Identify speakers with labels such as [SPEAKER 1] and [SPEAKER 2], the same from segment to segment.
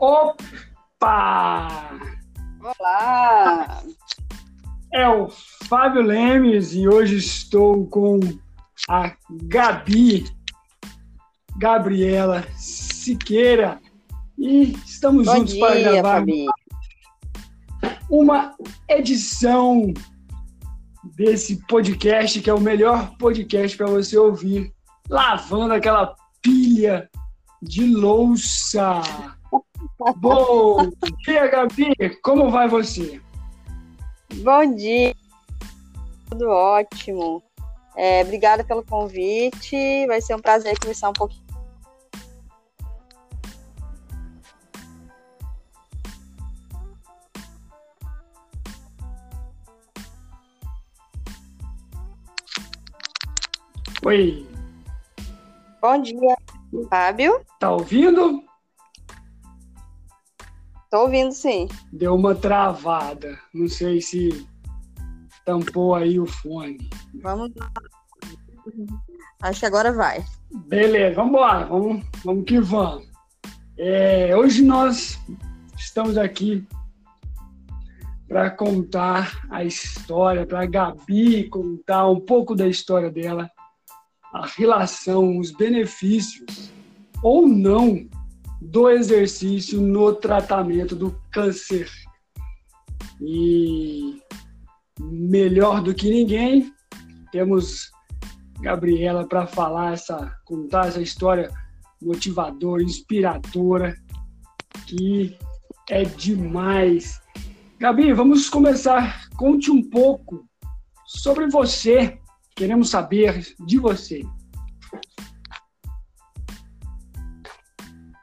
[SPEAKER 1] Opa!
[SPEAKER 2] Olá!
[SPEAKER 1] É o Fábio Lemes e hoje estou com a Gabi, Gabriela Siqueira e estamos
[SPEAKER 2] Bom
[SPEAKER 1] juntos
[SPEAKER 2] dia,
[SPEAKER 1] para gravar
[SPEAKER 2] Fabi.
[SPEAKER 1] uma edição desse podcast que é o melhor podcast para você ouvir lavando aquela pilha de louça. Bom dia, Gabi. Como vai você?
[SPEAKER 2] Bom dia! Tudo ótimo. É, obrigada pelo convite. Vai ser um prazer conversar um pouquinho.
[SPEAKER 1] Oi,
[SPEAKER 2] Bom dia, Fábio.
[SPEAKER 1] tá ouvindo?
[SPEAKER 2] Tô ouvindo sim.
[SPEAKER 1] Deu uma travada. Não sei se tampou aí o fone.
[SPEAKER 2] Vamos lá. Acho que agora vai.
[SPEAKER 1] Beleza, vamos embora. Vamos, vamos que vamos. É, hoje nós estamos aqui para contar a história, para a Gabi contar um pouco da história dela, a relação, os benefícios ou não do exercício no tratamento do câncer. E melhor do que ninguém, temos Gabriela para falar essa, contar essa história motivadora, inspiradora, que é demais. Gabi, vamos começar. Conte um pouco sobre você. Queremos saber de você.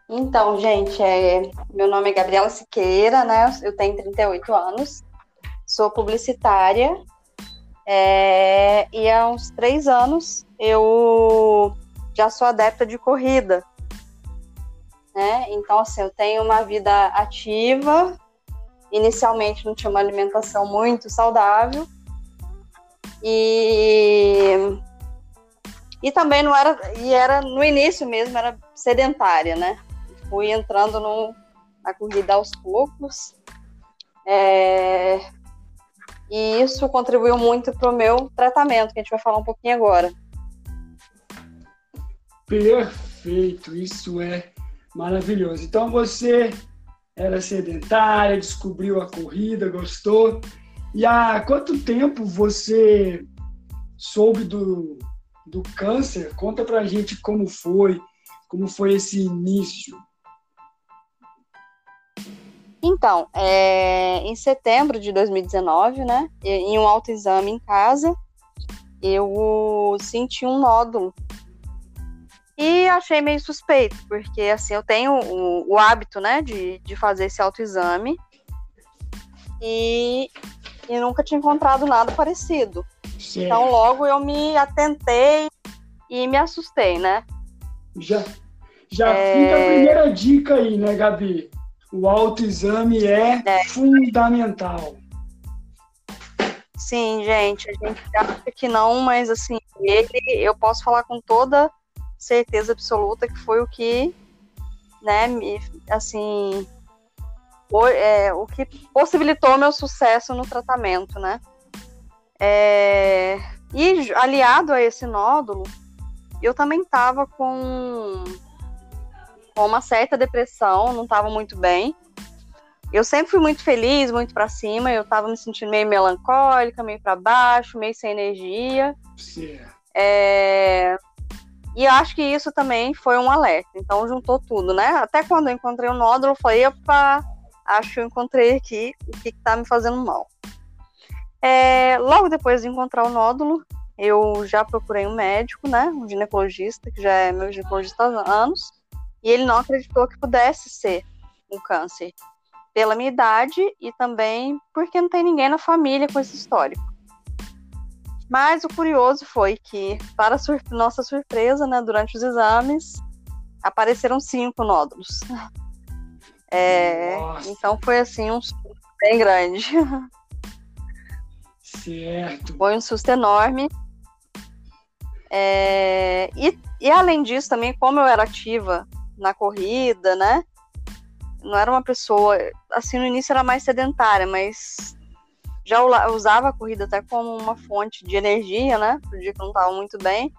[SPEAKER 2] Então, gente, é, meu nome é Gabriela Siqueira, né? Eu tenho 38 anos, sou publicitária, é, e há uns três anos eu já sou adepta de corrida. Né? Então, assim, eu tenho uma vida ativa. Inicialmente não tinha uma alimentação muito saudável. E, e também não era. E era no início mesmo, era sedentária, né? Fui entrando no, na corrida aos poucos. É, e isso contribuiu muito para o meu tratamento, que a gente vai falar um pouquinho agora.
[SPEAKER 1] Perfeito, isso é maravilhoso. Então você era sedentária, descobriu a corrida, gostou. E há quanto tempo você soube do, do câncer? Conta pra gente como foi, como foi esse início.
[SPEAKER 2] Então, é, em setembro de 2019, né, em um autoexame em casa, eu senti um nódulo e achei meio suspeito, porque assim, eu tenho o, o hábito, né, de, de fazer esse autoexame e, e nunca tinha encontrado nada parecido.
[SPEAKER 1] Certo.
[SPEAKER 2] Então, logo eu me atentei e me assustei, né?
[SPEAKER 1] Já, já
[SPEAKER 2] É.
[SPEAKER 1] fica a primeira dica aí, né, Gabi? O autoexame é,
[SPEAKER 2] É.
[SPEAKER 1] fundamental.
[SPEAKER 2] Sim, gente, a gente acha que não, mas assim, ele, eu posso falar com toda certeza absoluta que foi o que, né, me, assim, o, é, o que possibilitou meu sucesso no tratamento, né? É, e aliado a esse nódulo, eu também tava com, com uma certa depressão, não tava muito bem. Eu sempre fui muito feliz, muito pra cima, eu tava me sentindo meio melancólica, meio pra baixo, meio sem energia. É, E eu acho que isso também foi um alerta. Então juntou tudo, né? Até quando eu encontrei o nódulo, eu falei, opa, acho que eu encontrei aqui o que, que tá me fazendo mal. É, logo depois de encontrar o nódulo, eu já procurei um médico, né? Um ginecologista, que já é meu ginecologista há anos, e ele não acreditou que pudesse ser um câncer. Pela minha idade e também porque não tem ninguém na família com esse histórico. Mas o curioso foi que, para sur nossa surpresa, né, durante os exames, apareceram cinco nódulos. É, então foi assim um susto bem grande.
[SPEAKER 1] Certo.
[SPEAKER 2] Foi um susto enorme. É, e, e além disso, também, como eu era ativa na corrida, né? não era uma pessoa, assim, no início era mais sedentária, mas já usava a corrida até como uma fonte de energia, né? Pro dia que não estava muito bem.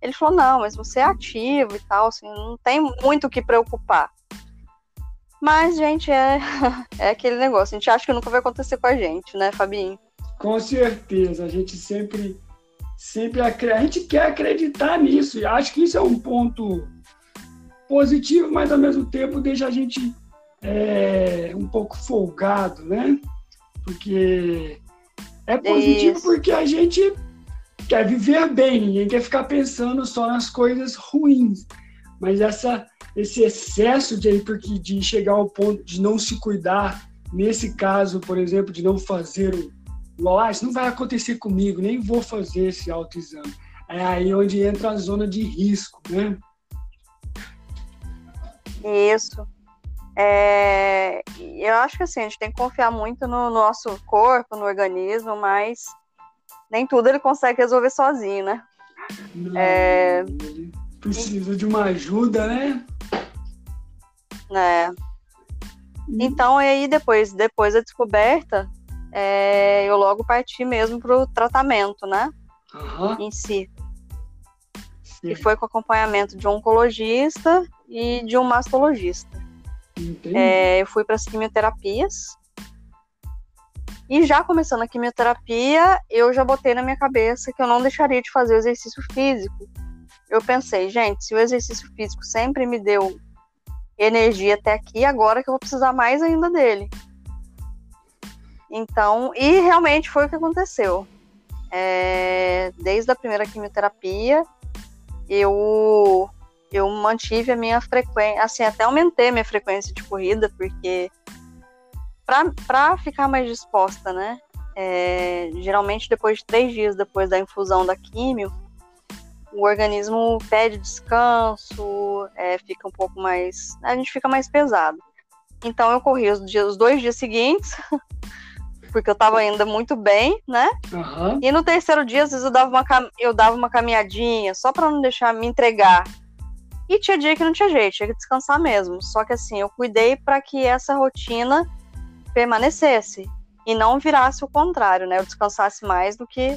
[SPEAKER 2] Ele falou: não, mas você é ativo e tal, assim, não tem muito o que preocupar. Mas, gente, é, é aquele negócio. A gente acha que nunca vai acontecer com a gente, né, Fabinho?
[SPEAKER 1] Com certeza. A gente sempre, sempre a gente quer acreditar nisso. E acho que isso é um ponto positivo, mas ao mesmo tempo deixa a gente é, um pouco folgado, né? Porque é positivo isso. porque a gente quer viver bem, ninguém quer ficar pensando só nas coisas ruins. Mas essa esse excesso de, porque, de chegar ao ponto de não se cuidar, nesse caso, por exemplo, de não fazer o, ah, isso não vai acontecer comigo, nem vou fazer esse autoexame. É aí onde entra a zona de risco, né?
[SPEAKER 2] Isso. É, eu acho que assim, a gente tem que confiar muito no nosso corpo, no organismo, mas nem tudo ele consegue resolver sozinho, né?
[SPEAKER 1] Não, é... Ele precisa de uma ajuda, né?
[SPEAKER 2] É. Então, aí depois, depois da descoberta, é, eu logo parti mesmo para o tratamento, né?
[SPEAKER 1] Uhum.
[SPEAKER 2] Em si. E foi com acompanhamento de um oncologista e de um mastologista. É, eu fui para as quimioterapias. E já começando a quimioterapia, eu já botei na minha cabeça que eu não deixaria de fazer o exercício físico. Eu pensei, gente, se o exercício físico sempre me deu energia até aqui, agora que eu vou precisar mais ainda dele. Então, e realmente foi o que aconteceu. É, desde a primeira quimioterapia, eu eu mantive a minha frequência, assim, até aumentei a minha frequência de corrida, porque para ficar mais disposta, né? É, geralmente depois de três dias depois da infusão da químio, o organismo pede descanso, é, fica um pouco mais. A gente fica mais pesado. Então eu corri os, dias, os dois dias seguintes, porque eu estava ainda muito bem, né?
[SPEAKER 1] Uhum.
[SPEAKER 2] E no terceiro dia, às vezes, eu dava uma, eu dava uma caminhadinha, só para não deixar me entregar. E tinha dia que não tinha jeito, tinha que descansar mesmo. Só que assim, eu cuidei para que essa rotina permanecesse e não virasse o contrário, né? Eu descansasse mais do que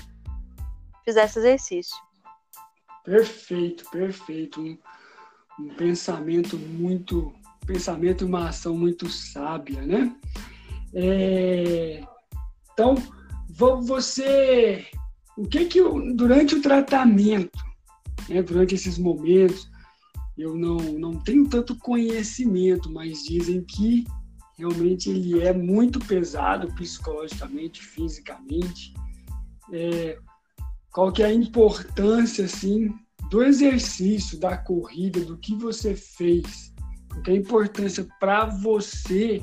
[SPEAKER 2] fizesse exercício.
[SPEAKER 1] Perfeito, perfeito. Um, um pensamento muito, pensamento e uma ação muito sábia, né? É, então, você, o que que durante o tratamento, né, durante esses momentos, eu não, não tenho tanto conhecimento, mas dizem que realmente ele é muito pesado psicologicamente, fisicamente. É, qual que é a importância assim do exercício, da corrida, do que você fez, qual que é a importância para você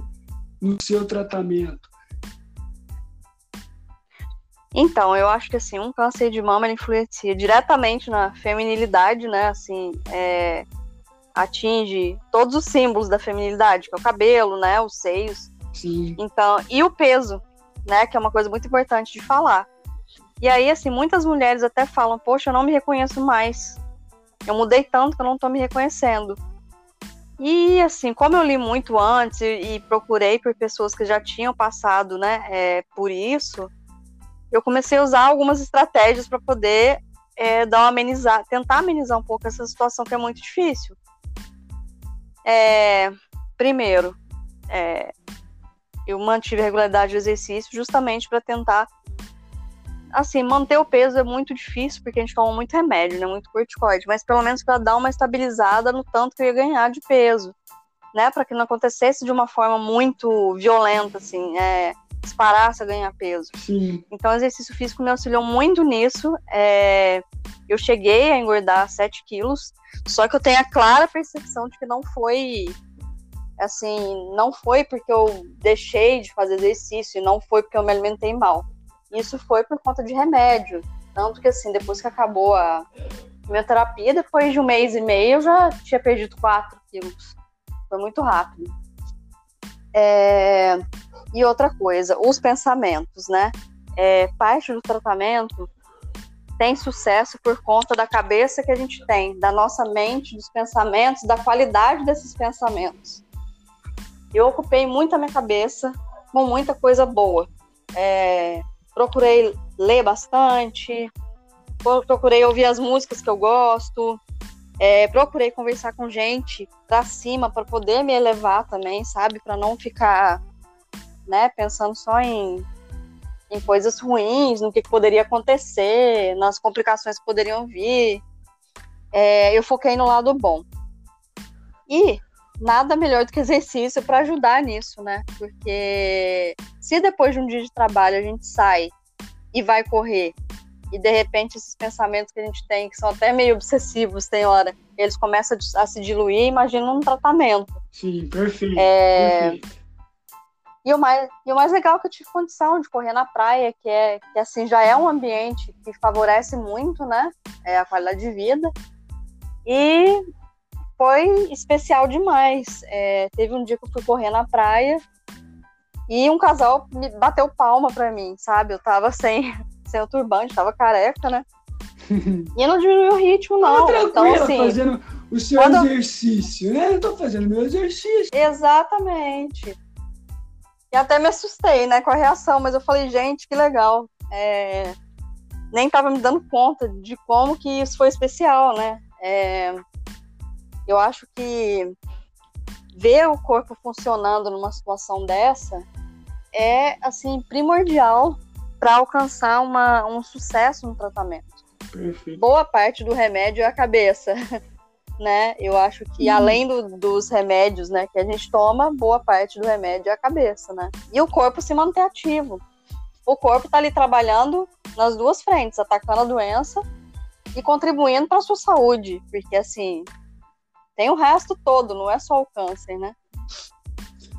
[SPEAKER 1] no seu tratamento?
[SPEAKER 2] Então, eu acho que assim, um câncer de mama influencia diretamente na feminilidade, né? Assim, é, atinge todos os símbolos da feminilidade, que é o cabelo, né? Os seios.
[SPEAKER 1] Sim.
[SPEAKER 2] Então, e o peso, né? Que é uma coisa muito importante de falar. E aí, assim, muitas mulheres até falam, poxa, eu não me reconheço mais. Eu mudei tanto que eu não tô me reconhecendo. E assim, como eu li muito antes e, e procurei por pessoas que já tinham passado, né, é, por isso, eu comecei a usar algumas estratégias para poder é, dar uma amenizar, tentar amenizar um pouco essa situação que é muito difícil. É, primeiro, é, eu mantive a regularidade do exercício justamente para tentar assim, manter o peso é muito difícil, porque a gente toma muito remédio, né? Muito corticoide, mas pelo menos para dar uma estabilizada no tanto que eu ia ganhar de peso, né? Para que não acontecesse de uma forma muito violenta, assim, é, disparasse a ganhar peso.
[SPEAKER 1] Sim.
[SPEAKER 2] Então, o exercício físico me auxiliou muito nisso. É, eu cheguei a engordar 7 quilos, só que eu tenho a clara percepção de que não foi assim, não foi porque eu deixei de fazer exercício, e não foi porque eu me alimentei mal isso foi por conta de remédio. Tanto que, assim, depois que acabou a quimioterapia, depois de um mês e meio, eu já tinha perdido 4 quilos. Foi muito rápido. É... E outra coisa, os pensamentos, né? É, parte do tratamento tem sucesso por conta da cabeça que a gente tem, da nossa mente, dos pensamentos, da qualidade desses pensamentos. eu ocupei muito a minha cabeça com muita coisa boa. É, procurei ler bastante, procurei ouvir as músicas que eu gosto, é, procurei conversar com gente pra cima para poder me elevar também, sabe? Para não ficar, né, pensando só em, em coisas ruins, no que, que poderia acontecer, nas complicações que poderiam vir. É, eu foquei no lado bom. E nada melhor do que exercício para ajudar nisso, né? Porque se depois de um dia de trabalho a gente sai e vai correr e de repente esses pensamentos que a gente tem, que são até meio obsessivos, tem hora, eles começam a se diluir, imagina um tratamento.
[SPEAKER 1] Sim, perfeito. É... perfeito.
[SPEAKER 2] E o, mais, e o mais legal é que eu tive condição de correr na praia, que é que assim já é um ambiente que favorece muito, né? É a qualidade de vida. E foi especial demais. É, teve um dia que eu fui correr na praia e um casal me bateu palma pra mim, sabe? Eu tava sem, sem o turbante, tava careca, né? E não diminuiu o ritmo, não.
[SPEAKER 1] Tava então, assim, fazendo o seu quando... exercício, né? Eu tô fazendo meu exercício.
[SPEAKER 2] Exatamente. E até me assustei, né, com a reação, mas eu falei, gente, que legal. É... Nem tava me dando conta de como que isso foi especial, né? É... Eu acho que ver o corpo funcionando numa situação dessa é assim primordial para alcançar uma, um sucesso no tratamento.
[SPEAKER 1] Perfeito.
[SPEAKER 2] Boa parte do remédio é a cabeça, né? Eu acho que hum. além do, dos remédios, né, que a gente toma, boa parte do remédio é a cabeça, né? E o corpo se manter ativo. O corpo está ali trabalhando nas duas frentes, atacando a doença e contribuindo para a sua saúde, porque assim, tem o resto todo, não é só o câncer, né?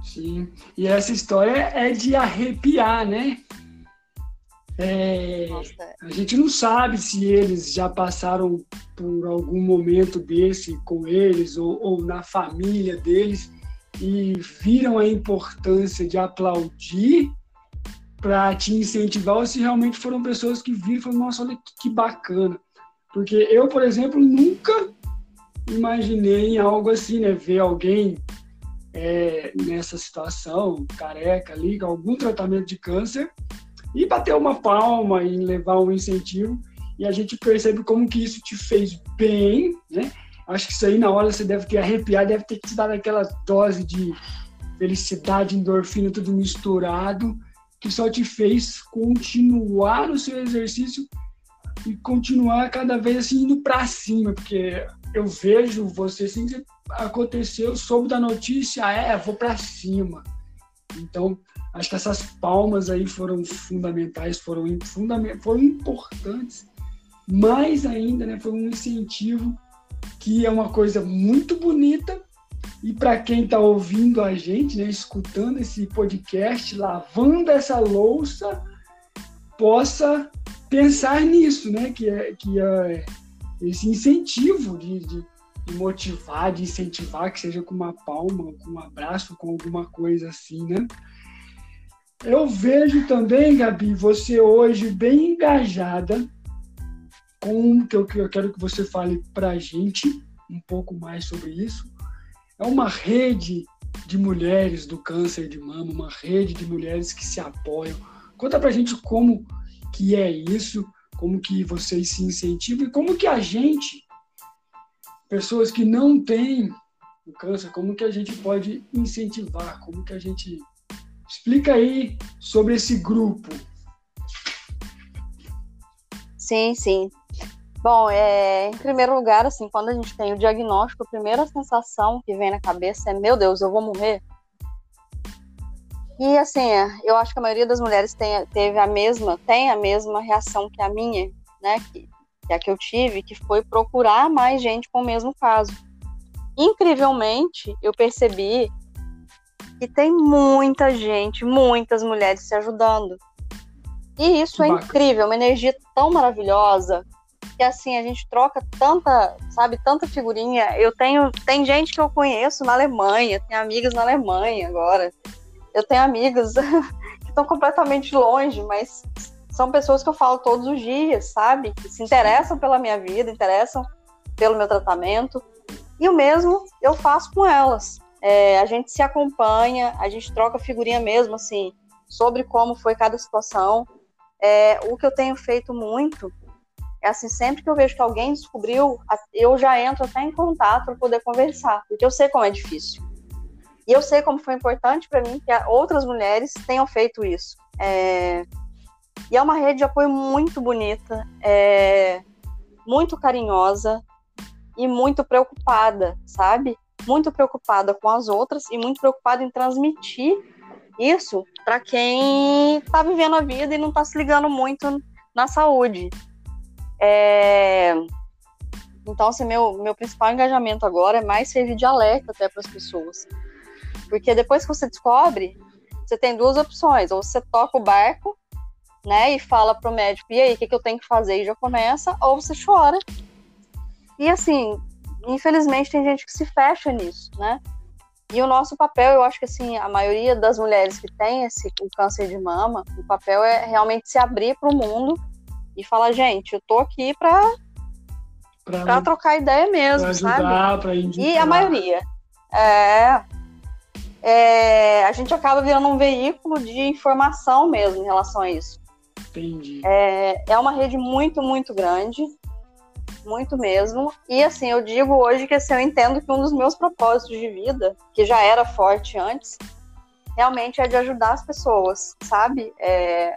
[SPEAKER 1] Sim. E essa história é de arrepiar, né? É, Nossa. a gente não sabe se eles já passaram por algum momento desse com eles ou, ou na família deles e viram a importância de aplaudir para te incentivar ou se realmente foram pessoas que viram e falaram, nossa, olha que, bacana. Porque eu, por exemplo, nunca imaginei algo assim, né? Ver alguém é, nessa situação, careca ali, com algum tratamento de câncer, e bater uma palma e levar um incentivo. E a gente percebe como que isso te fez bem, né? Acho que isso aí na hora você deve ter arrepiado, deve ter te dado aquela dose de felicidade, endorfina, tudo misturado, que só te fez continuar no seu exercício e continuar cada vez assim indo para cima, porque eu vejo você assim aconteceu, soube da notícia, é, vou para cima. Então, acho que essas palmas aí foram fundamentais, foram, fundament, foram importantes, mais ainda, né, foi um incentivo que é uma coisa muito bonita e para quem está ouvindo a gente, né, escutando esse podcast, lavando essa louça, possa pensar nisso, né, que é que é esse incentivo de, de, de, motivar, de incentivar, que seja com uma palma, com um abraço, com alguma coisa assim, né? Eu vejo também, Gabi, você hoje bem engajada com eu, que eu quero que você fale para a gente um pouco mais sobre isso. É uma rede de mulheres do câncer de mama, uma rede de mulheres que se apoiam. Conta para a gente como que é isso, como que vocês se incentivam e como que a gente, pessoas que não têm o câncer, como que a gente pode incentivar, como que a gente explica aí sobre esse grupo.
[SPEAKER 2] Sim, sim. Bom, é, em primeiro lugar, assim, quando a gente tem o diagnóstico, a primeira sensação que vem na cabeça é: meu Deus, eu vou morrer. E assim, eu acho que a maioria das mulheres tem, teve a mesma, tem a mesma reação que a minha, né? Que, que a que eu tive, que foi procurar mais gente com o mesmo caso. Incrivelmente, eu percebi que tem muita gente, muitas mulheres se ajudando. E isso é incrível, uma energia tão maravilhosa que assim a gente troca tanta, sabe, tanta figurinha. Eu tenho, tem gente que eu conheço na Alemanha, tem amigas na Alemanha agora eu tenho amigas que estão completamente longe, mas são pessoas que eu falo todos os dias, sabe? Que se interessam pela minha vida, interessam pelo meu tratamento. E o mesmo eu faço com elas. É, a gente se acompanha, a gente troca figurinha mesmo, assim, sobre como foi cada situação. É, o que eu tenho feito muito é assim, sempre que eu vejo que alguém descobriu, eu já entro até em contato para poder conversar, porque eu sei como é difícil. E eu sei como foi importante para mim que outras mulheres tenham feito isso. É... E é uma rede de apoio muito bonita, é... muito carinhosa e muito preocupada, sabe? Muito preocupada com as outras e muito preocupada em transmitir isso para quem está vivendo a vida e não está se ligando muito na saúde. É... Então, assim, meu, meu principal engajamento agora é mais servir de alerta até para as pessoas. Porque depois que você descobre, você tem duas opções. Ou você toca o barco, né, e fala pro médico, e aí, o que, que eu tenho que fazer? E já começa, ou você chora. E assim, infelizmente tem gente que se fecha nisso, né? E o nosso papel, eu acho que assim, a maioria das mulheres que tem esse o câncer de mama, o papel é realmente se abrir para o mundo e falar, gente, eu tô aqui para para trocar ideia mesmo, pra ajudar, sabe? Pra e a maioria. É, é, a gente acaba virando um veículo de informação mesmo em relação a isso.
[SPEAKER 1] Entendi.
[SPEAKER 2] É, é uma rede muito, muito grande, muito mesmo. E assim, eu digo hoje que assim, eu entendo que um dos meus propósitos de vida, que já era forte antes, realmente é de ajudar as pessoas, sabe? É,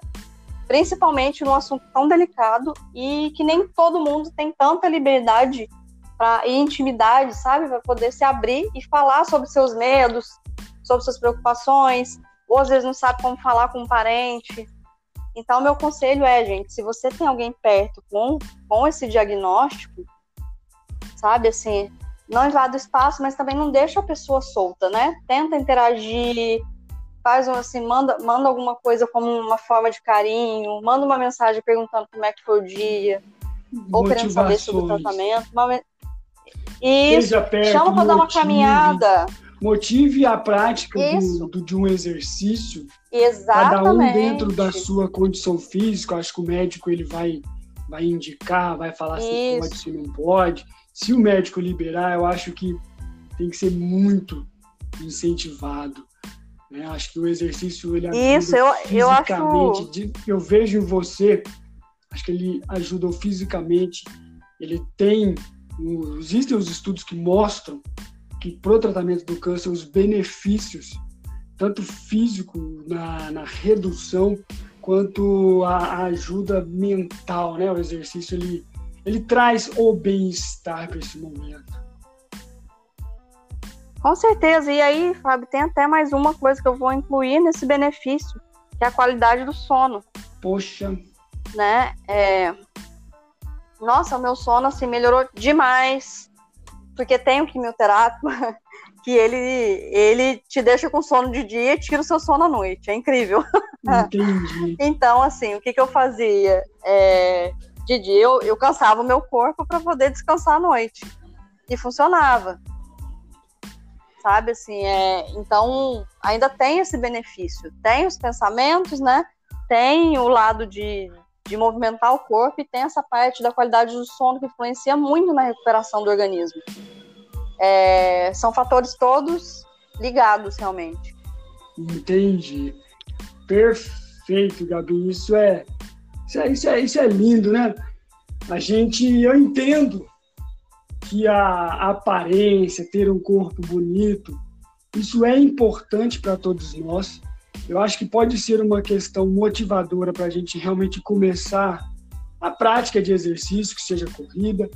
[SPEAKER 2] principalmente num assunto tão delicado e que nem todo mundo tem tanta liberdade pra, e intimidade, sabe? Para poder se abrir e falar sobre seus medos, sobre suas preocupações, ou às vezes não sabe como falar com um parente. Então, meu conselho é, gente, se você tem alguém perto com, com esse diagnóstico, sabe, assim, não invada o espaço, mas também não deixa a pessoa solta, né? Tenta interagir, faz um, assim, manda, manda alguma coisa como uma forma de carinho, manda uma mensagem perguntando como é que foi o dia, ou querendo saber sobre o tratamento. Uma... Isso, chama para dar uma caminhada
[SPEAKER 1] motive a prática do, do, de um exercício.
[SPEAKER 2] Exatamente.
[SPEAKER 1] Cada um dentro da sua condição física. Acho que o médico ele vai, vai indicar, vai falar Isso. se pode, se não pode. Se o médico liberar, eu acho que tem que ser muito incentivado. Né? Acho que o exercício ele ajuda
[SPEAKER 2] Isso, eu, eu acho.
[SPEAKER 1] Eu vejo em você, acho que ele ajuda fisicamente. Ele tem. Existem os estudos que mostram que para o tratamento do câncer os benefícios, tanto físico na, na redução, quanto a, a, ajuda mental, né? O exercício ele, ele traz o bem-estar para esse momento.
[SPEAKER 2] Com certeza. E aí, Fábio, tem até mais uma coisa que eu vou incluir nesse benefício, que é a qualidade do sono.
[SPEAKER 1] Poxa.
[SPEAKER 2] Né? É... Nossa, o meu sono assim melhorou demais porque tem o quimioterápico que ele, ele te deixa com sono de dia e tira o seu sono à noite. É incrível.
[SPEAKER 1] Entendi.
[SPEAKER 2] então, assim, o que, que eu fazia? É, de dia eu, eu cansava o meu corpo para poder descansar à noite. E funcionava. Sabe, assim, é, então ainda tem esse benefício. Tem os pensamentos, né? Tem o lado de, de movimentar o corpo e tem essa parte da qualidade do sono que influencia muito na recuperação do organismo. É, são fatores todos ligados realmente.
[SPEAKER 1] Entendi. Perfeito, Gabi. Isso é, isso é, isso é, isso é lindo, né? A gente, eu entendo que a aparência, ter um corpo bonito, isso é importante para todos nós eu acho que pode ser uma questão motivadora para a gente realmente começar a prática de exercício, que seja corrida,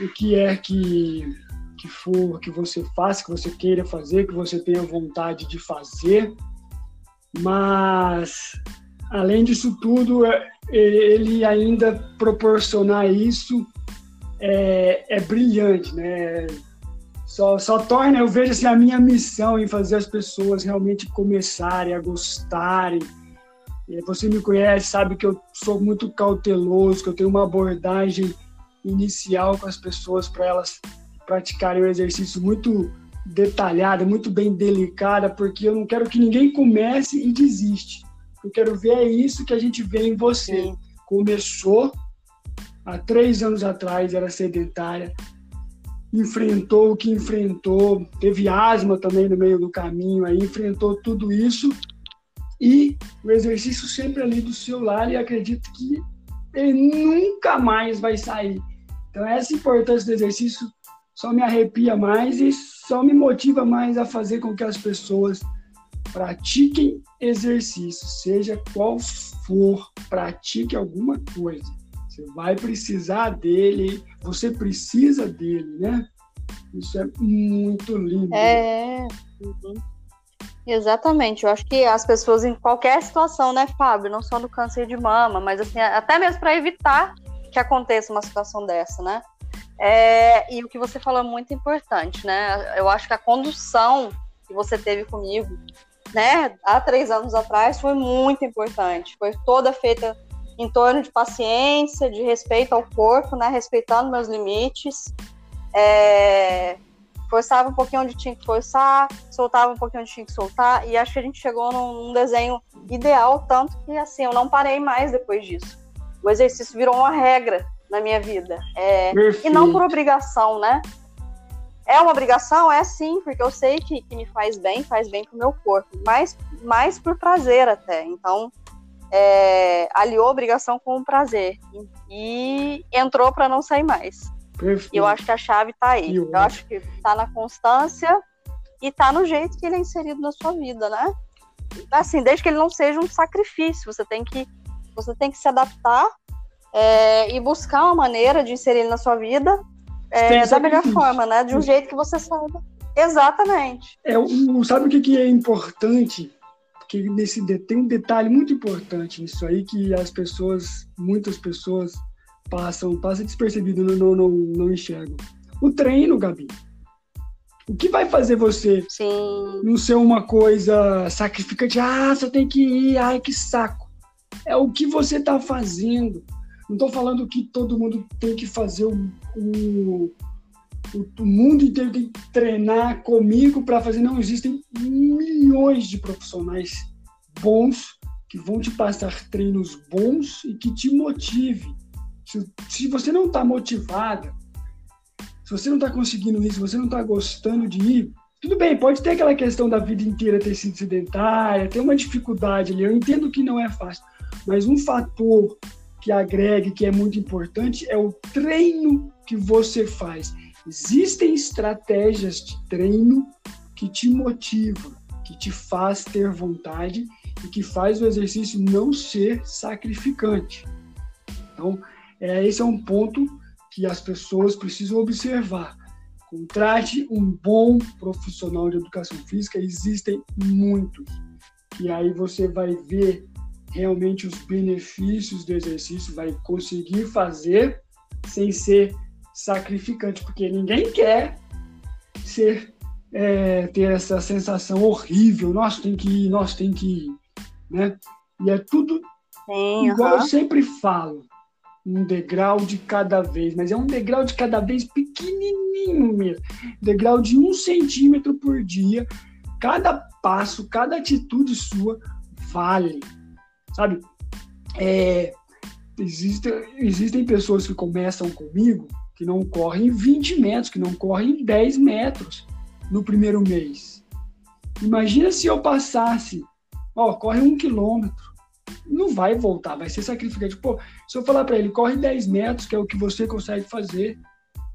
[SPEAKER 1] o que é que, que for que você faça, que você queira fazer, que você tenha vontade de fazer. Mas, além disso tudo, é, ele ainda proporcionar isso é, é brilhante, né? Só, só torna, eu vejo assim, a minha missão em fazer as pessoas realmente começarem a gostarem. Você me conhece, sabe que eu sou muito cauteloso, que eu tenho uma abordagem inicial com as pessoas para elas praticarem o exercício muito detalhada, muito bem delicada, porque eu não quero que ninguém comece e desiste. Eu quero ver é isso que a gente vê em você. Sim. Começou há três anos atrás, era sedentária, enfrentou o que enfrentou, teve asma também no meio do caminho, aí enfrentou tudo isso e o exercício sempre ali do seu lado e acredito que ele nunca mais vai sair. Então essa importância do exercício só me arrepia mais e só me motiva mais a fazer com que as pessoas pratiquem exercício, seja qual for, pratique alguma coisa. Você vai precisar dele, você precisa dele, né? Isso é muito lindo.
[SPEAKER 2] É. Uhum. Exatamente. Eu acho que as pessoas em qualquer situação, né, Fábio, não só no câncer de mama, mas assim, até mesmo para evitar que aconteça uma situação dessa, né? É, e o que você falou é muito importante, né? Eu acho que a condução que você teve comigo, né, há três anos atrás, foi muito importante. Foi toda feita em torno de paciência, de respeito ao corpo, né, respeitando meus limites. É, forçava um pouquinho onde tinha que forçar, soltava um pouquinho onde tinha que soltar, e acho que a gente chegou num, num desenho ideal, tanto que assim, eu não parei mais depois disso. O exercício virou uma regra na minha vida. É, e não por obrigação, né? É uma obrigação? É sim, porque eu sei que, que me faz bem, faz bem pro meu corpo, mas mais por prazer até. Então, é, aliou a obrigação com o prazer e, entrou para não sair mais. Perfeito. Eu acho que a chave está aí. Eu, eu acho que está na constância e está no jeito que ele é inserido na sua vida, né? Assim, desde que ele não seja um sacrifício, você tem que você tem que se adaptar é, e buscar uma maneira de inserir ele na sua vida é, da melhor forma, né? De um jeito que você saiba. Exatamente.
[SPEAKER 1] É, o, sabe o que, que é importante? Porque nesse tem um detalhe muito importante nisso aí que as pessoas, muitas pessoas passam, passa despercebido, não, não, não, não enxergam. O treino, Gabi. O que vai fazer você
[SPEAKER 2] Sim.
[SPEAKER 1] não ser uma coisa sacrificante? Ah, você tem que ir, ai que saco. É o que você está fazendo. Não estou falando que todo mundo tem que fazer o, o, o, mundo inteiro tem que treinar comigo para fazer. Não, existem milhões de profissionais bons que vão te passar treinos bons e que te motive se, se você não está motivada, se você não está conseguindo isso, se você não está gostando de ir, tudo bem, pode ter aquela questão da vida inteira ter sido sedentária, ter uma dificuldade ali. Eu entendo que não é fácil, mas um fator que agregue, que é muito importante, é o treino que você faz. Existem estratégias de treino que te motivam, que te faz ter vontade e que faz o exercício não ser sacrificante. Então, é, esse é um ponto que as pessoas precisam observar. Contrate um bom profissional de educação física, existem muitos. E aí você vai ver realmente os benefícios do exercício, vai conseguir fazer sem ser sacrificante, porque ninguém quer ser é, ter essa sensação horrível, nossa, tem que ir, nossa, tem que ir, né? E é tudo Sim, igual uhum. eu sempre falo, um degrau de cada vez, mas é um degrau de cada vez pequenininho mesmo, degrau de um centímetro por dia. Cada passo, cada atitude sua vale, sabe? É, existe, existem pessoas que começam comigo que não correm 20 metros, que não correm 10 metros no primeiro mês. Imagina se eu passasse, ó, corre um quilômetro, não vai voltar, vai ser sacrificante. Pô, se eu falar para ele, corre 10 metros, que é o que você consegue fazer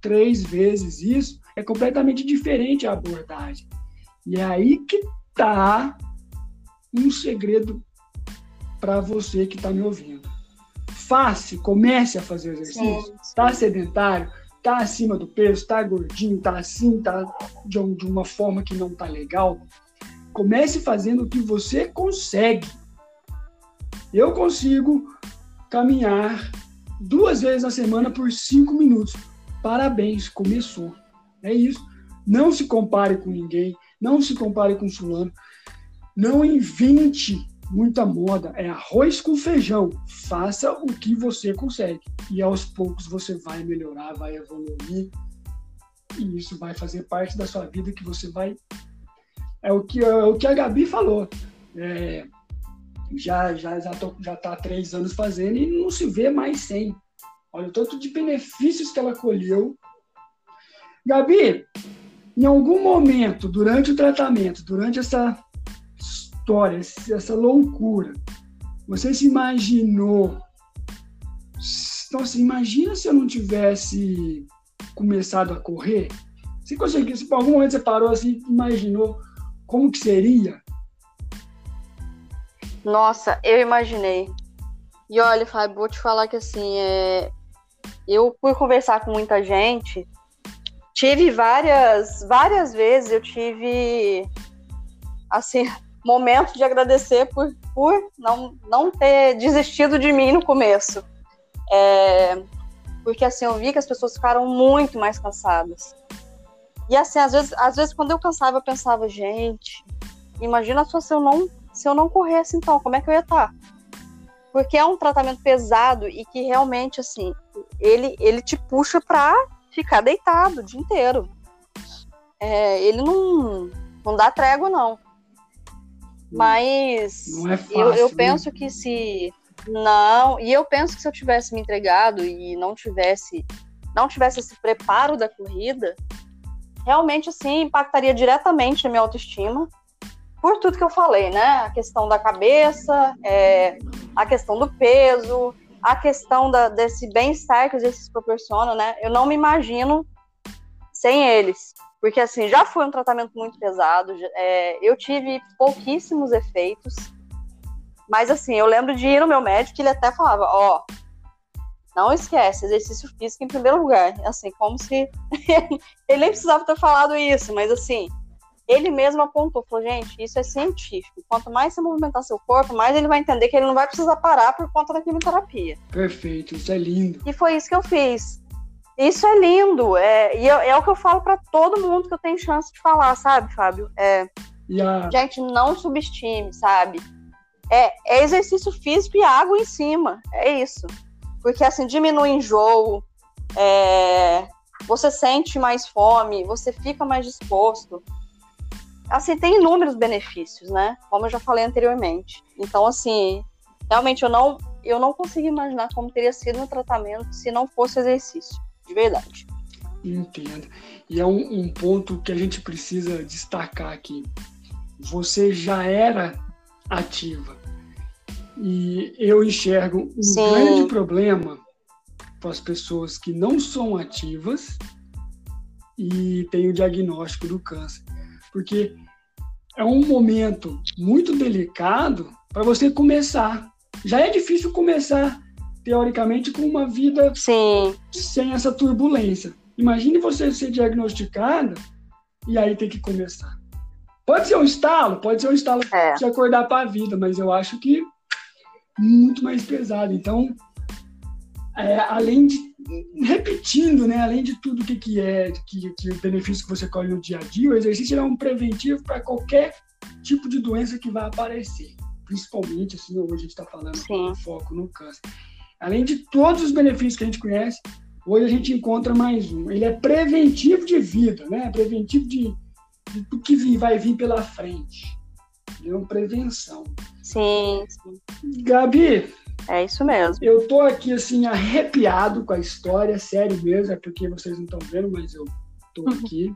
[SPEAKER 1] três vezes isso, é completamente diferente a abordagem. E é aí que tá um segredo para você que está me ouvindo. Faça, comece a fazer exercício. Está sedentário, está acima do peso, está gordinho, está assim, está de, uma forma que não está legal. Comece fazendo o que você consegue eu consigo caminhar duas vezes na semana por cinco minutos. Parabéns, começou. É isso. Não se compare com ninguém, não se compare com fulano. Não invente muita moda. É arroz com feijão. Faça o que você consegue. E aos poucos você vai melhorar, vai evoluir. E isso vai fazer parte da sua vida que você vai. É o que, é o que a Gabi falou. É, já já já, já tá há três anos fazendo e não se vê mais sem. Olha o tanto de benefícios que ela colheu Gabi, em algum momento, durante o tratamento, durante essa história, essa loucura, você se imaginou. Então, assim, imagina se eu não tivesse começado a correr? Você conseguiu, se por algum momento você parou assim, imaginou como que seria?
[SPEAKER 2] Nossa, eu imaginei. E olha, Fábio, vou te falar que assim, é... eu por conversar com muita gente, tive várias, várias vezes eu tive assim, momentos de agradecer por, por não, não ter desistido de mim no começo. É... Porque assim, eu vi que as pessoas ficaram muito mais cansadas. E assim, às vezes, às vezes quando eu cansava, eu pensava, gente, imagina só se eu não, se eu não corresse então, como é que eu ia estar? Porque é um tratamento pesado e que realmente, assim, ele, ele te puxa pra ficar deitado o dia inteiro. É, ele não, não dá trégua, não. Mas
[SPEAKER 1] é fácil,
[SPEAKER 2] eu, eu
[SPEAKER 1] né?
[SPEAKER 2] penso que se. Não, e eu penso que se eu tivesse me entregado e não tivesse não tivesse esse preparo da corrida, realmente assim impactaria diretamente na minha autoestima por tudo que eu falei, né? A questão da cabeça, é, a questão do peso, a questão da, desse bem-estar que os exercícios proporcionam, né? Eu não me imagino sem eles. Porque, assim, já foi um tratamento muito pesado, é, eu tive pouquíssimos efeitos, mas, assim, eu lembro de ir no meu médico e ele até falava, ó, oh, não esquece, exercício físico em primeiro lugar. Assim, como se ele nem precisava ter falado isso, mas, assim, ele mesmo apontou, falou, gente, isso é científico. Quanto mais você movimentar seu corpo, mais ele vai entender que ele não vai precisar parar por conta da quimioterapia.
[SPEAKER 1] Perfeito, isso é lindo.
[SPEAKER 2] E foi isso que eu fiz. Isso é lindo. É, e é, é o que eu falo para todo mundo que eu tenho chance de falar, sabe, Fábio? É. Gente, não subestime, sabe? É, é exercício físico e água em cima. É isso. Porque assim, diminui enjoo, é, você sente mais fome, você fica mais disposto assim, tem inúmeros benefícios, né? Como eu já falei anteriormente. Então, assim, realmente eu não, eu não consigo imaginar como teria sido um tratamento se não fosse exercício, de verdade.
[SPEAKER 1] Entendo. E é um, um ponto que a gente precisa destacar aqui. Você já era ativa. E eu enxergo um
[SPEAKER 2] Sim.
[SPEAKER 1] grande problema para as pessoas que não são ativas e têm o diagnóstico do câncer porque é um momento muito delicado para você começar. Já é difícil começar, teoricamente, com uma vida
[SPEAKER 2] Sim.
[SPEAKER 1] sem essa turbulência. Imagine você ser diagnosticada e aí ter que começar. Pode ser um estalo, pode ser um estalo
[SPEAKER 2] É.
[SPEAKER 1] de acordar para a vida, mas eu acho que muito mais pesado. Então, é, além de repetindo, né, além de tudo que, que é que, que o benefício que você colhe no dia a dia, o exercício é um preventivo para qualquer tipo de doença que vai aparecer, principalmente assim hoje a gente está falando
[SPEAKER 2] Sim.
[SPEAKER 1] com foco no câncer. Além de todos os benefícios que a gente conhece, hoje a gente encontra mais um. Ele é preventivo de vida, né? Preventivo de, de tudo que vai vir pela frente. Ele é uma prevenção.
[SPEAKER 2] Sim, sim.
[SPEAKER 1] Gabi,
[SPEAKER 2] É isso mesmo.
[SPEAKER 1] eu tô aqui, assim, arrepiado com a história, sério mesmo, é porque vocês não estão vendo, mas eu tô aqui.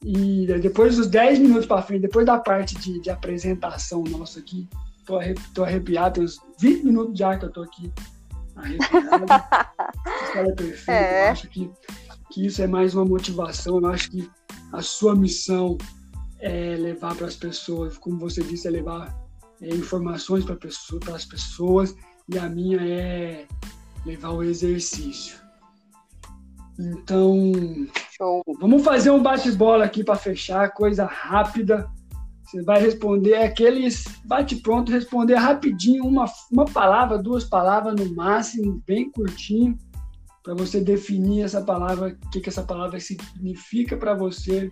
[SPEAKER 1] E depois dos 10 minutos para frente, depois da parte de, de apresentação nossa aqui, tô, tô arrepiado, tem uns 20 minutos já que eu tô aqui arrepiado. Essa história é perfeita,
[SPEAKER 2] É.
[SPEAKER 1] eu acho que, que isso é mais uma motivação, eu acho que a sua missão é levar para as pessoas, como você disse, é levar é, informações para pessoa, as pessoas, e a minha é levar o exercício. Então,
[SPEAKER 2] Show.
[SPEAKER 1] vamos fazer um bate-bola aqui para fechar, coisa rápida. Você vai responder aqueles bate-pronto, responder rapidinho, uma, uma palavra, duas palavras no máximo, bem curtinho, para você definir essa palavra, o que, que essa palavra significa para você,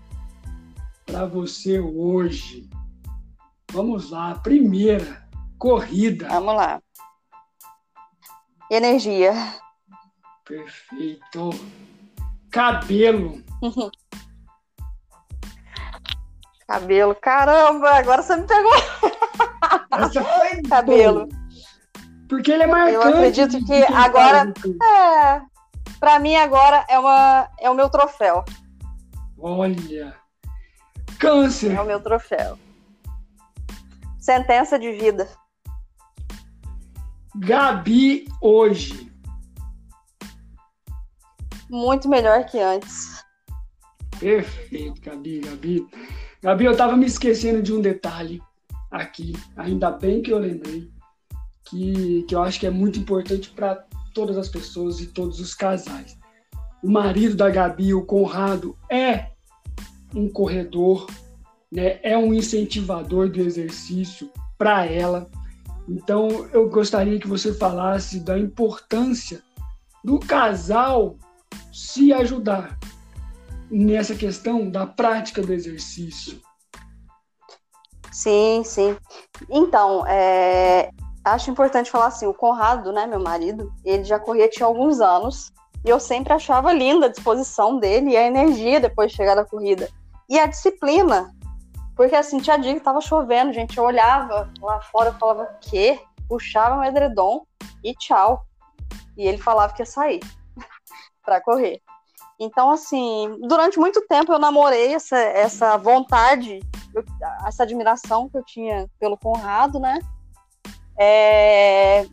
[SPEAKER 1] para você hoje. Vamos lá, primeira, corrida.
[SPEAKER 2] Vamos lá. Energia.
[SPEAKER 1] Perfeito. Cabelo.
[SPEAKER 2] Cabelo. Caramba, agora você me pegou.
[SPEAKER 1] Essa foi
[SPEAKER 2] Cabelo.
[SPEAKER 1] boa. Porque ele é marcante.
[SPEAKER 2] Eu acredito que agora-. É. Pra mim agora é, uma, é o meu troféu.
[SPEAKER 1] Olha. Câncer.
[SPEAKER 2] É o meu troféu. Sentença de vida.
[SPEAKER 1] Gabi hoje.
[SPEAKER 2] Muito melhor que antes.
[SPEAKER 1] Perfeito, Gabi, Gabi. Gabi, eu tava me esquecendo de um detalhe aqui. Ainda bem que eu lembrei. Que, que eu acho que é muito importante para todas as pessoas e todos os casais. O marido da Gabi, o Conrado, é um corredor, né? é um incentivador do exercício para ela. Então, eu gostaria que você falasse da importância do casal se ajudar nessa questão da prática do exercício.
[SPEAKER 2] Sim, sim. Então, é, acho importante falar assim, o Conrado, né, meu marido, ele já corria tinha alguns anos, e eu sempre achava linda a disposição dele e a energia depois de chegar da corrida. E a disciplina. Porque assim, tinha dia que tava chovendo, gente, eu olhava lá fora e falava, quê? Puxava o edredom e tchau. E ele falava que ia sair para correr. Então, assim, durante muito tempo eu namorei essa, essa vontade, essa admiração que eu tinha pelo Conrado, né? É...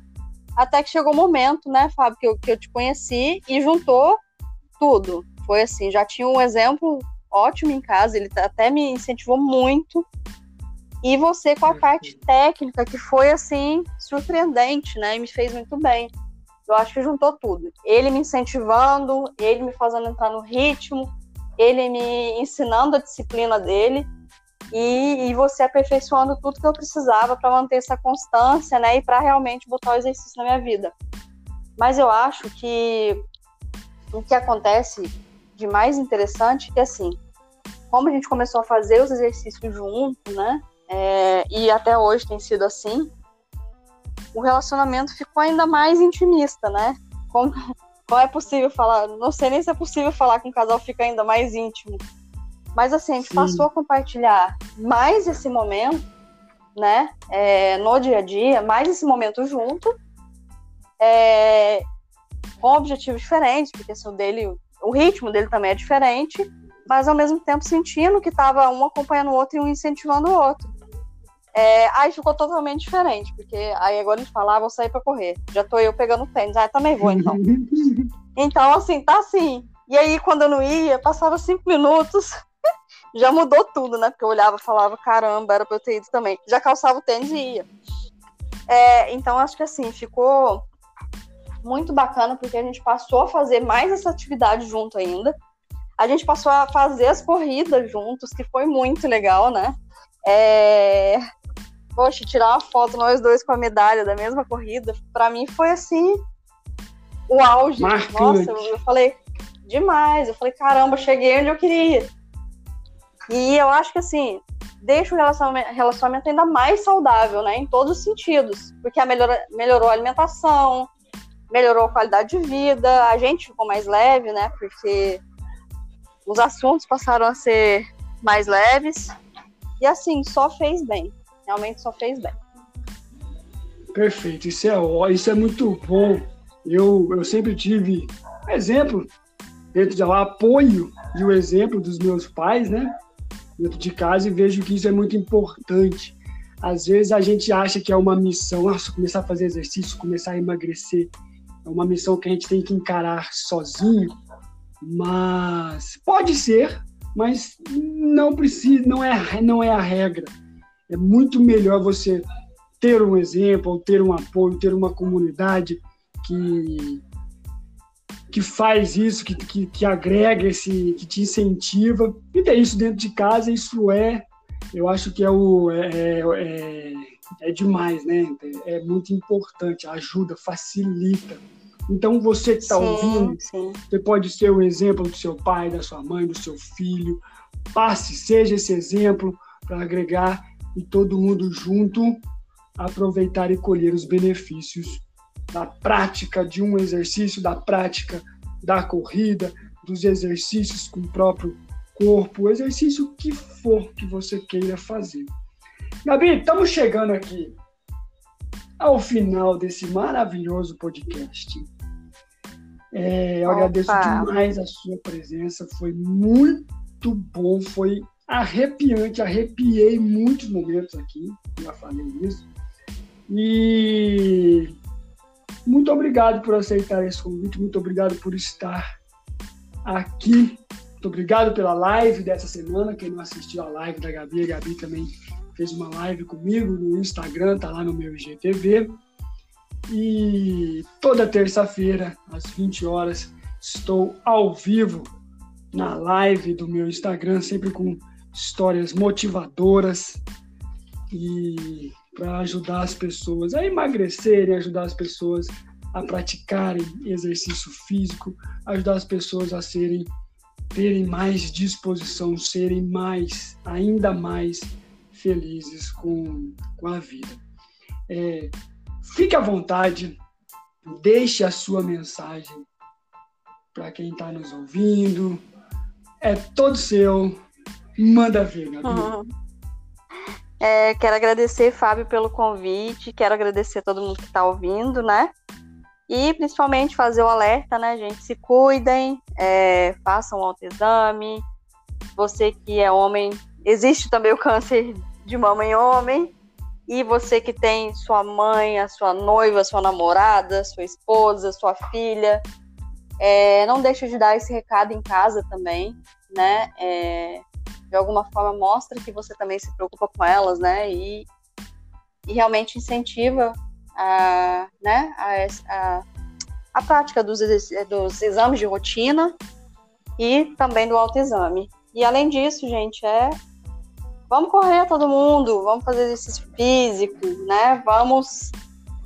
[SPEAKER 2] Até que chegou o um momento, né, Fábio, que eu, que eu te conheci e juntou tudo. Foi assim, já tinha um exemplo ótimo em casa, ele até me incentivou muito. E você com a parte técnica, que foi assim, surpreendente, né? E me fez muito bem. Eu acho que juntou tudo. Ele me incentivando, ele me fazendo entrar no ritmo, ele me ensinando a disciplina dele e, e você aperfeiçoando tudo que eu precisava para manter essa constância, né? E para realmente botar o exercício na minha vida. Mas eu acho que o que acontece de mais interessante é que, assim, como a gente começou a fazer os exercícios junto, né? É, e até hoje tem sido assim, o relacionamento ficou ainda mais intimista, né? Como, como é possível falar? Não sei nem se é possível falar que um casal fica ainda mais íntimo. Mas assim, a gente Sim. passou a compartilhar mais esse momento, né? É, no dia a dia, mais esse momento junto, é, com objetivos diferentes, porque assim, o dele, o ritmo dele também é diferente, mas ao mesmo tempo sentindo que estava um acompanhando o outro e um incentivando o outro. É, aí ficou totalmente diferente, porque aí agora eles falavam, ah, vou sair para correr. Já tô eu pegando tênis, ah, também vou então. então, assim, tá assim. E aí, quando eu não ia, passava cinco minutos, já mudou tudo, né? Porque eu olhava e falava, caramba, era pra eu ter ido também. Já calçava o tênis e ia. É, então, acho que assim, ficou muito bacana, porque a gente passou a fazer mais essa atividade junto ainda. A gente passou a fazer as corridas juntos, que foi muito legal, né? É, poxa, tirar uma foto nós dois com a medalha da mesma corrida, para mim foi assim o auge. Marcante. Nossa, eu, eu falei demais. Eu falei, caramba, cheguei onde eu queria. E eu acho que assim, deixa o relacionamento, relacionamento ainda mais saudável, né? Em todos os sentidos. Porque a melhora, melhorou a alimentação, melhorou a qualidade de vida, a gente ficou mais leve, né? Porque os assuntos passaram a ser mais leves. E assim, só fez bem realmente só fez bem.
[SPEAKER 1] Perfeito, isso é, isso é muito bom. Eu, eu sempre tive exemplo dentro de lá, apoio e o exemplo dos meus pais, né? Dentro de casa e vejo que isso é muito importante. Às vezes a gente acha que é uma missão, nossa, começar a fazer exercício, começar a emagrecer. É uma missão que a gente tem que encarar sozinho, mas pode ser, mas não precisa, não é, não é a regra é muito melhor você ter um exemplo, ter um apoio, ter uma comunidade que que faz isso, que, que, que agrega esse, que te incentiva. E ter isso dentro de casa, isso é, eu acho que é o é, é, é, é demais, né? É muito importante, ajuda, facilita. Então você que está ouvindo, sim. você pode ser o exemplo do seu pai, da sua mãe, do seu filho. Passe, seja esse exemplo para agregar e todo mundo junto aproveitar e colher os benefícios da prática de um exercício, da prática da corrida, dos exercícios com o próprio corpo, o exercício que for que você queira fazer. Gabi, estamos chegando aqui ao final desse maravilhoso podcast. É, eu Opa. agradeço demais a sua presença, foi muito muito bom, foi arrepiante, arrepiei muitos momentos aqui, já falei isso. E muito obrigado por aceitar esse convite, muito obrigado por estar aqui. Muito obrigado pela live dessa semana. Quem não assistiu a live da Gabi, a Gabi também fez uma live comigo no Instagram, tá lá no meu IGTV. E toda terça-feira, às 20 horas, estou ao vivo na live do meu Instagram, sempre com histórias motivadoras e para ajudar as pessoas a emagrecerem, ajudar as pessoas a praticarem exercício físico, ajudar as pessoas a serem terem mais disposição, serem mais, ainda mais felizes com, com a vida. É, fique à vontade, deixe a sua mensagem para quem está nos ouvindo. É todo seu. Manda ver, Gabi.
[SPEAKER 2] É, quero agradecer, Fábio, pelo convite. Quero agradecer a todo mundo que está ouvindo, né? E principalmente fazer o alerta, né, gente? Se cuidem, é, façam o autoexame. Você que é homem, existe também o câncer de mama em homem. E você que tem sua mãe, a sua noiva, sua namorada, sua esposa, sua filha, é, não deixe de dar esse recado em casa também, né? É, de alguma forma mostra que você também se preocupa com elas, né? E, e realmente incentiva a, né, a, a, a prática dos, dos exames de rotina e também do autoexame. E além disso, gente, é vamos correr todo mundo, vamos fazer exercício físico, né? Vamos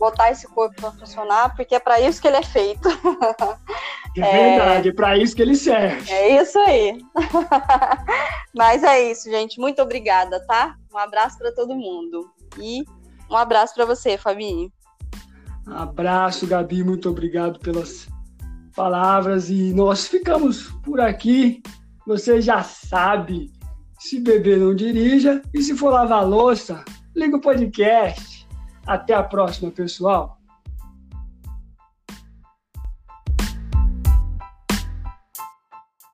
[SPEAKER 2] botar esse corpo para funcionar, porque é para isso que ele é feito.
[SPEAKER 1] É, é verdade, é para isso que ele serve.
[SPEAKER 2] É isso aí. Mas é isso, gente. Muito obrigada, tá? Um abraço para todo mundo. E um abraço para você, Fabinho.
[SPEAKER 1] Abraço, Gabi, muito obrigado pelas palavras e nós ficamos por aqui. Você já sabe, se beber não dirija e se for lavar louça, liga o podcast. Até a próxima, pessoal.